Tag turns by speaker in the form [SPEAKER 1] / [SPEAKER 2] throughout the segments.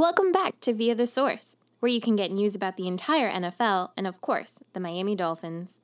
[SPEAKER 1] Welcome back to Via the Source, where you can get news about the entire NFL and, of course, the Miami Dolphins.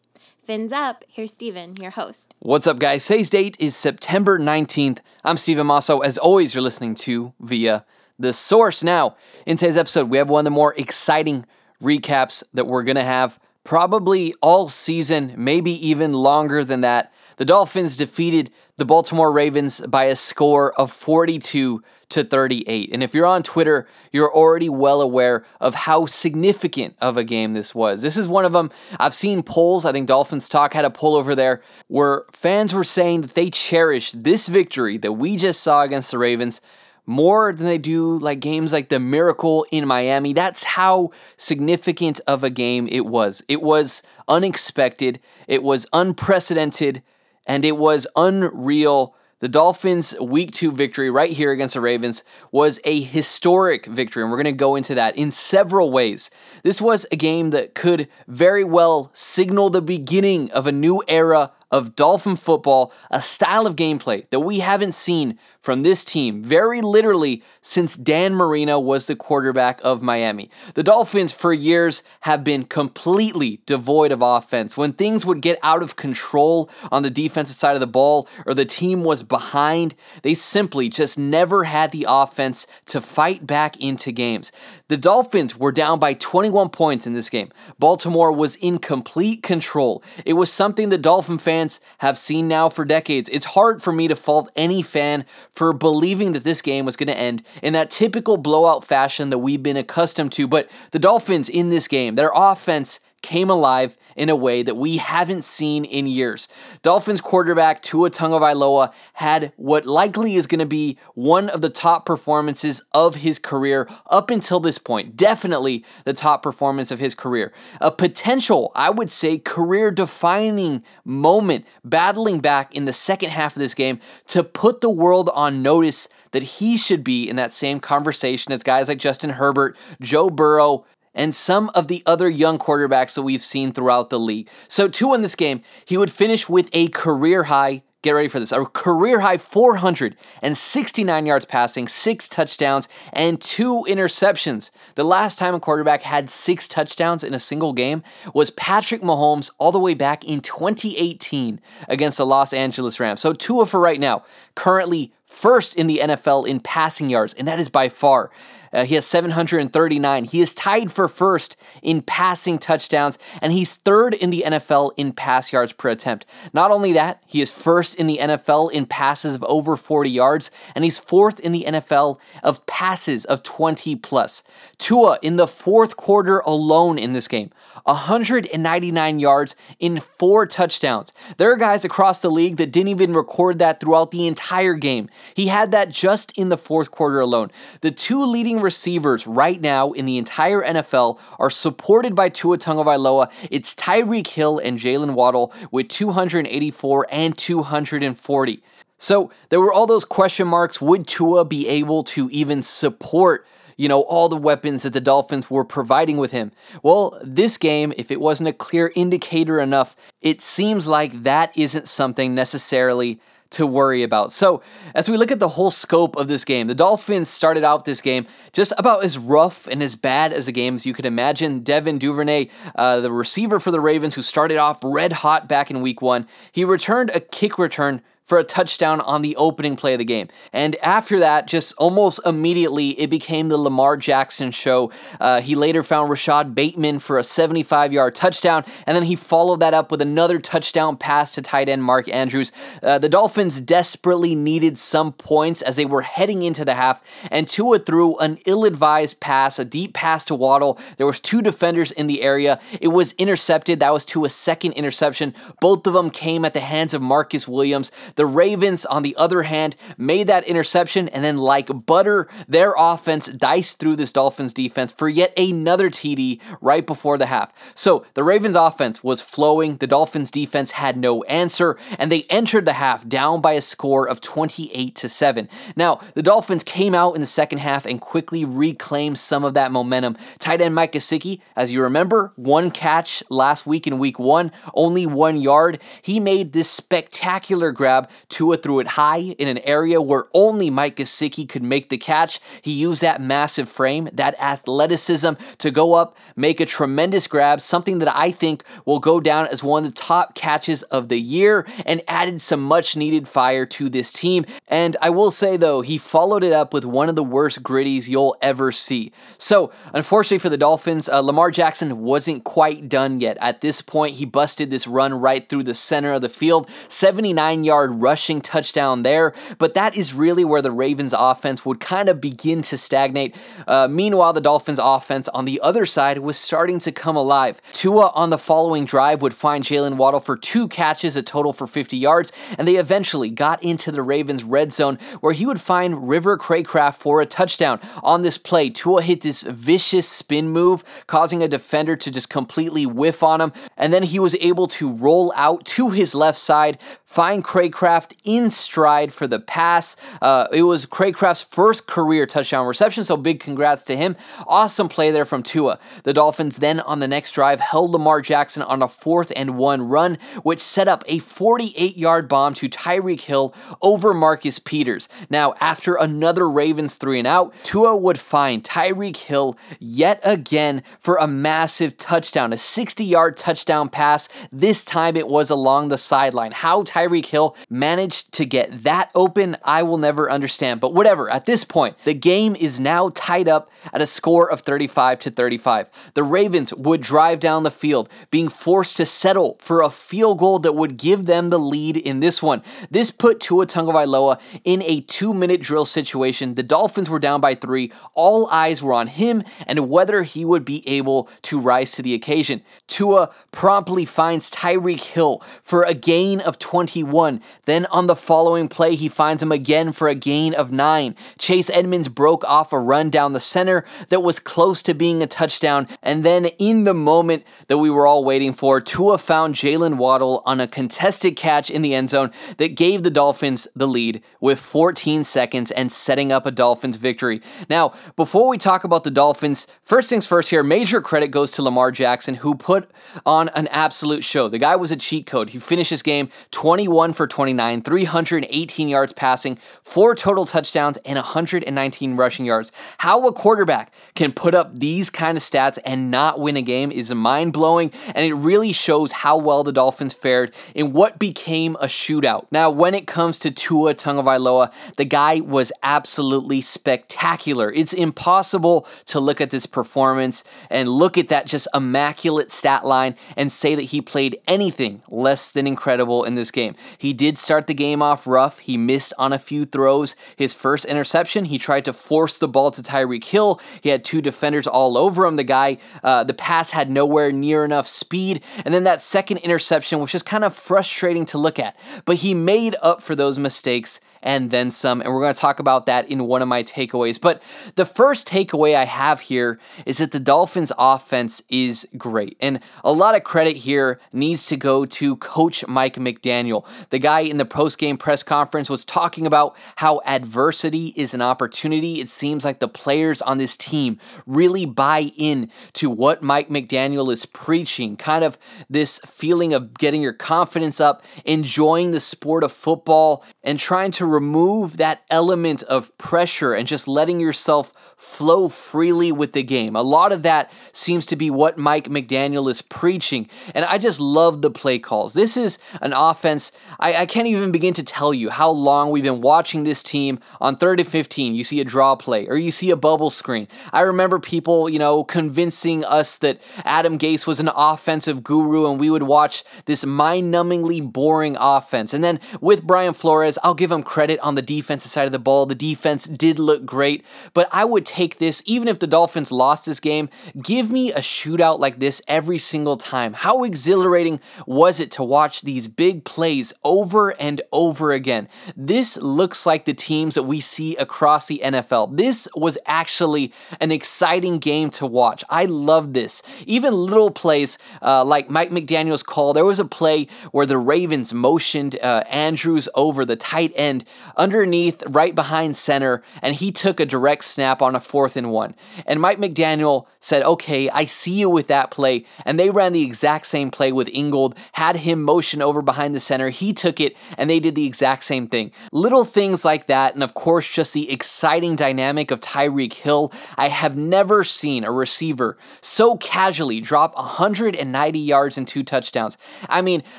[SPEAKER 1] Fins up, here's Steven, your host.
[SPEAKER 2] What's up, guys? Today's date is September 19th. I'm Steven Masso. As always, you're listening to Via the Source. Now, in today's episode, we have one of the more exciting recaps that we're going to have probably all season, maybe even longer than that. The Dolphins defeated the Baltimore Ravens by a score of 42 to 38. And if you're on Twitter, you're already well aware of how significant of a game this was. This is one of them. I've seen polls. I think Dolphins Talk had a poll over there where fans were saying that they cherish this victory that we just saw against the Ravens more than they do like games like the Miracle in Miami. That's how significant of a game it was. It was unexpected, it was unprecedented, and it was unreal. The Dolphins' week two victory right here against the Ravens was a historic victory, and we're going to go into that in several ways. This was a game that could very well signal the beginning of a new era of Dolphin football, a style of gameplay that we haven't seen from this team very literally since Dan Marino was the quarterback of Miami. The Dolphins, for years, have been completely devoid of offense. When things would get out of control on the defensive side of the ball or the team was behind, they simply just never had the offense to fight back into games. The Dolphins were down by 21 points in this game. Baltimore was in complete control. It was something the Dolphin fans have seen now for decades. It's hard for me to fault any fan for believing that this game was going to end in that typical blowout fashion that we've been accustomed to. But the Dolphins in this game, their offense came alive in a way that we haven't seen in years. Dolphins quarterback Tua Tagovailoa had what likely is going to be one of the top performances of his career up until this point. Definitely the top performance of his career. A potential, I would say, career defining moment battling back in the second half of this game to put the world on notice that he should be in that same conversation as guys like Justin Herbert, Joe Burrow, and some of the other young quarterbacks that we've seen throughout the league. So, Tua in this game, he would finish with a career high get ready for this. A career high 469 yards passing, six touchdowns, and two interceptions. The last time a quarterback had six touchdowns in a single game was Patrick Mahomes all the way back in 2018 against the Los Angeles Rams. So, Tua for right now, currently first in the NFL in passing yards, and that is by far. Uh, he has 739. He is tied for first in passing touchdowns, and he's third in the NFL in pass yards per attempt. Not only that, he is first in the NFL in passes of over 40 yards, and he's fourth in the NFL of passes of 20 plus. Tua in the fourth quarter alone in this game, 199 yards in four touchdowns. There are guys across the league that didn't even record that throughout the entire game. He had that just in the fourth quarter alone. The two leading receivers right now in the entire NFL are supported by Tua Tagovailoa. It's Tyreek Hill and Jaylen Waddle with 284 and 240. So there were all those question marks. Would Tua be able to even support you know, all the weapons that the Dolphins were providing with him. Well, this game, if it wasn't a clear indicator enough, it seems like that isn't something necessarily to worry about. So, as we look at the whole scope of this game, the Dolphins started out this game just about as rough and as bad as a game as you could imagine. Devin Duvernay, uh, the receiver for the Ravens, who started off red hot back in week one, he returned a kick return for a touchdown on the opening play of the game. And after that, just almost immediately, it became the Lamar Jackson show. Uh, he later found Rashod Bateman for a 75 yard touchdown, and then he followed that up with another touchdown pass to tight end Mark Andrews. Uh, the Dolphins desperately needed some points as they were heading into the half, and Tua threw an ill advised pass, a deep pass to Waddle. There was two defenders in the area. It was intercepted. That was to a second interception. Both of them came at the hands of Marcus Williams. The Ravens, on the other hand, made that interception and then, like butter, their offense diced through this Dolphins defense for yet another TD right before the half. So the Ravens offense was flowing. The Dolphins defense had no answer, and they entered the half down by a score of 28 to 7. Now, the Dolphins came out in the second half and quickly reclaimed some of that momentum. Tight end Mike Gesicki, as you remember, one catch last week in week one, only one yard. He made this spectacular grab Tua threw it high in an area where only Mike Gesicki could make the catch. He used that massive frame, that athleticism to go up, make a tremendous grab, something that I think will go down as one of the top catches of the year and added some much needed fire to this team. And I will say though, he followed it up with one of the worst griddies you'll ever see. So, unfortunately for the Dolphins, uh, Lamar Jackson wasn't quite done yet. At this point, he busted this run right through the center of the field, 79 yard rushing touchdown there. But that is really where the Ravens offense would kind of begin to stagnate. Uh, meanwhile, the Dolphins offense on the other side was starting to come alive. Tua on the following drive would find Jaylen Waddle for two catches, a total for 50 yards, and they eventually got into the Ravens red zone where he would find River Cracraft for a touchdown. On this play, Tua hit this vicious spin move, causing a defender to just completely whiff on him, and then he was able to roll out to his left side, find Cracraft in stride for the pass. Uh, it was Cracraft's first career touchdown reception, so big congrats to him. Awesome play there from Tua. The Dolphins then on the next drive held Lamar Jackson on a fourth and one run, which set up a 48 yard bomb to Tyreek Hill over Marcus Peters. Now, after another Ravens three and out, Tua would find Tyreek Hill yet again for a massive touchdown, a 60 yard touchdown pass. This time it was along the sideline. How Tyreek Hill managed to get that open, I will never understand. But whatever, at this point, the game is now tied up at a score of 35 to 35. The Ravens would drive down the field, being forced to settle for a field goal that would give them the lead in this one. This put Tua Tagovailoa in a two minute drill situation. The Dolphins were down by three. All eyes were on him and whether he would be able to rise to the occasion. Tua promptly finds Tyreek Hill for a gain of 21. Then on the following play, he finds him again for a gain of nine. Chase Edmonds broke off a run down the center that was close to being a touchdown. And then in the moment that we were all waiting for, Tua found Jaylen Waddle on a contested catch in the end zone that gave the Dolphins the lead with 14 seconds and setting up a Dolphins victory. Now, before we talk about the Dolphins, first things first here, major credit goes to Lamar Jackson, who put on an absolute show. The guy was a cheat code. He finished his game 21 for 29, 318 yards passing, four total touchdowns, and 119 rushing yards. How a quarterback can put up these kind of stats and not win a game is mind blowing, and it really shows how well the Dolphins fared in what became a shootout. Now, when it comes to Tua Tagovailoa, the guy was absolutely spectacular. It's impossible to look at this performance and look at that just immaculate stat line and say that he played anything less than incredible in this game. He did start the game off rough. He missed on a few throws. His first interception, he tried to force the ball to Tyreek Hill. He had two defenders all over him. The guy, uh, the pass had nowhere near enough speed. And then that second interception was just kind of frustrating to look at. But he made up for those mistakes and then some. And we're going to talk about that in one of my takeaways. But the first takeaway I have here is that the Dolphins' offense is great. And a lot of credit here needs to go to Coach Mike McDaniel. The guy in the post-game press conference was talking about how adversity is an opportunity. It seems like the players on this team really buy in to what Mike McDaniel is preaching, kind of this feeling of getting your confidence up, enjoying the sport of football, and trying to remove that element of pressure and just letting yourself flow freely with the game. A lot of that seems to be what Mike McDaniel is preaching. And I just love the play calls. This is an offense, I, I can't even begin to tell you how long we've been watching this team on third and 15. You see a draw play or you see a bubble screen. I remember people, you know, convincing us that Adam Gase was an offensive guru and we would watch this mind numbingly boring offense. And then with Brian Flores, I'll give him credit on the defensive side of the ball. The defense did look great, but I would take this, even if the Dolphins lost this game, give me a shootout like this every single time. How exhilarating was it to watch these big plays over and over again? This looks like the teams that we see across the NFL. This was actually an exciting game to watch. I love this. Even little plays uh, like Mike McDaniel's call, there was a play where the Ravens motioned uh, Andrews over the tight end underneath, right behind center, and he took a direct snap on a fourth and one. And Mike McDaniel said, Okay, I see you with that play. And they ran the exact same play with Ingold, had him motion over behind the center. He took it, and they did the exact same thing. Little things like that, and of course, just the exciting dynamic of Tyreek Hill. I have never seen a receiver so casually drop 190 yards and two touchdowns. I mean,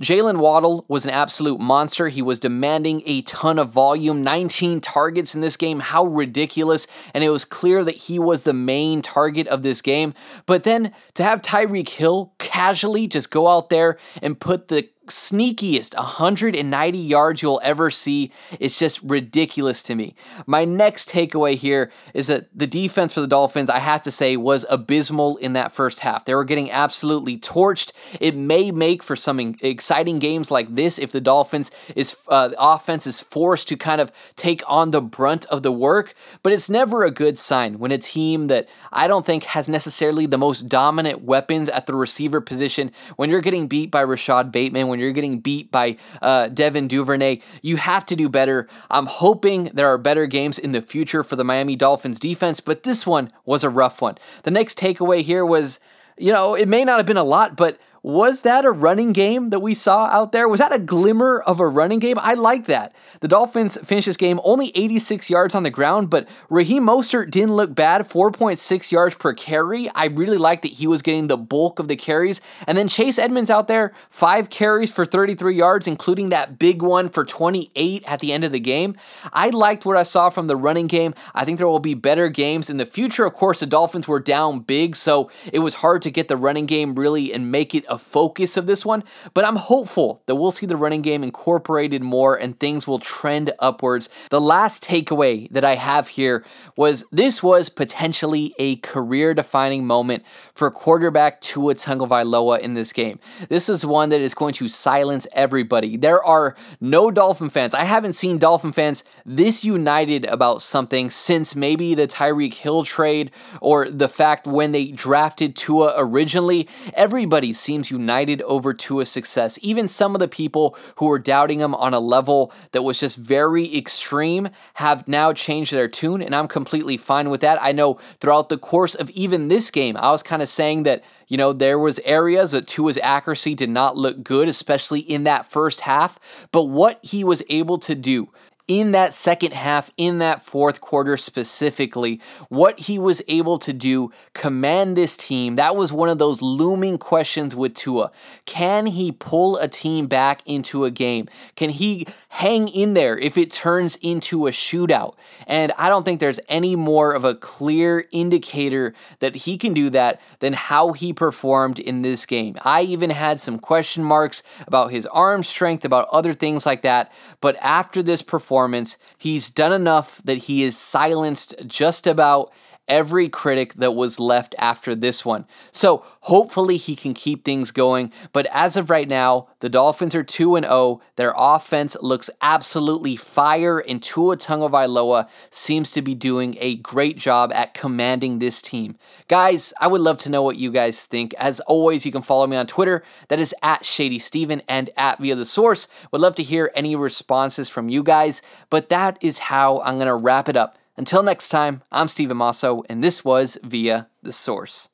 [SPEAKER 2] Jaylen Waddle was an absolute monster. He was demanding a ton of volume, 19 targets in this game. How ridiculous. And it was clear that he was the main target of this game. But then to have Tyreek Hill casually just go out there and put the sneakiest 190 yards you'll ever see. It's just ridiculous to me. My next takeaway here is that the defense for the Dolphins, I have to say, was abysmal in that first half. They were getting absolutely torched. It may make for some exciting games like this if the Dolphins is uh, offense is forced to kind of take on the brunt of the work, but it's never a good sign when a team that I don't think has necessarily the most dominant weapons at the receiver position when you're getting beat by Rashod Bateman when you're getting beat by uh, Devin Duvernay. You have to do better. I'm hoping there are better games in the future for the Miami Dolphins defense, but this one was a rough one. The next takeaway here was, you know, it may not have been a lot, but was that a running game that we saw out there? Was that a glimmer of a running game? I like that. The Dolphins finished this game only 86 yards on the ground, but Raheem Mostert didn't look bad, 4.6 yards per carry. I really like that he was getting the bulk of the carries. And then Chase Edmonds out there, five carries for 33 yards, including that big one for 28 at the end of the game. I liked what I saw from the running game. I think there will be better games in the future. Of course, the Dolphins were down big, so it was hard to get the running game really and make it a focus of this one, but I'm hopeful that we'll see the running game incorporated more and things will trend upwards. The last takeaway that I have here was this was potentially a career defining moment for quarterback Tua Tagovailoa in this game. This is one that is going to silence everybody. There are no Dolphin fans. I haven't seen Dolphin fans this united about something since maybe the Tyreek Hill trade or the fact when they drafted Tua originally. Everybody seems united over Tua's success. Even some of the people who were doubting him on a level that was just very extreme have now changed their tune, and I'm completely fine with that. I know throughout the course of even this game, I was kind of saying that you know, there was areas that Tua's accuracy did not look good, especially in that first half. But what he was able to do in that second half, in that fourth quarter specifically, what he was able to do, command this team. That was one of those looming questions with Tua. Can he pull a team back into a game? Can he hang in there if it turns into a shootout? And I don't think there's any more of a clear indicator that he can do that than how he performed in this game. I even had some question marks about his arm strength, about other things like that. But after this performance, performance. He's done enough that he is silenced just about every critic that was left after this one. So hopefully he can keep things going. But as of right now, the Dolphins are 2 0. Their offense looks absolutely fire, and Tua Tagovailoa seems to be doing a great job at commanding this team. Guys, I would love to know what you guys think. As always, you can follow me on Twitter. That is at Shady Steven and at Via the Source. Would love to hear any responses from you guys. But that is how I'm going to wrap it up. Until next time, I'm Steven Masso, and this was Via the Source.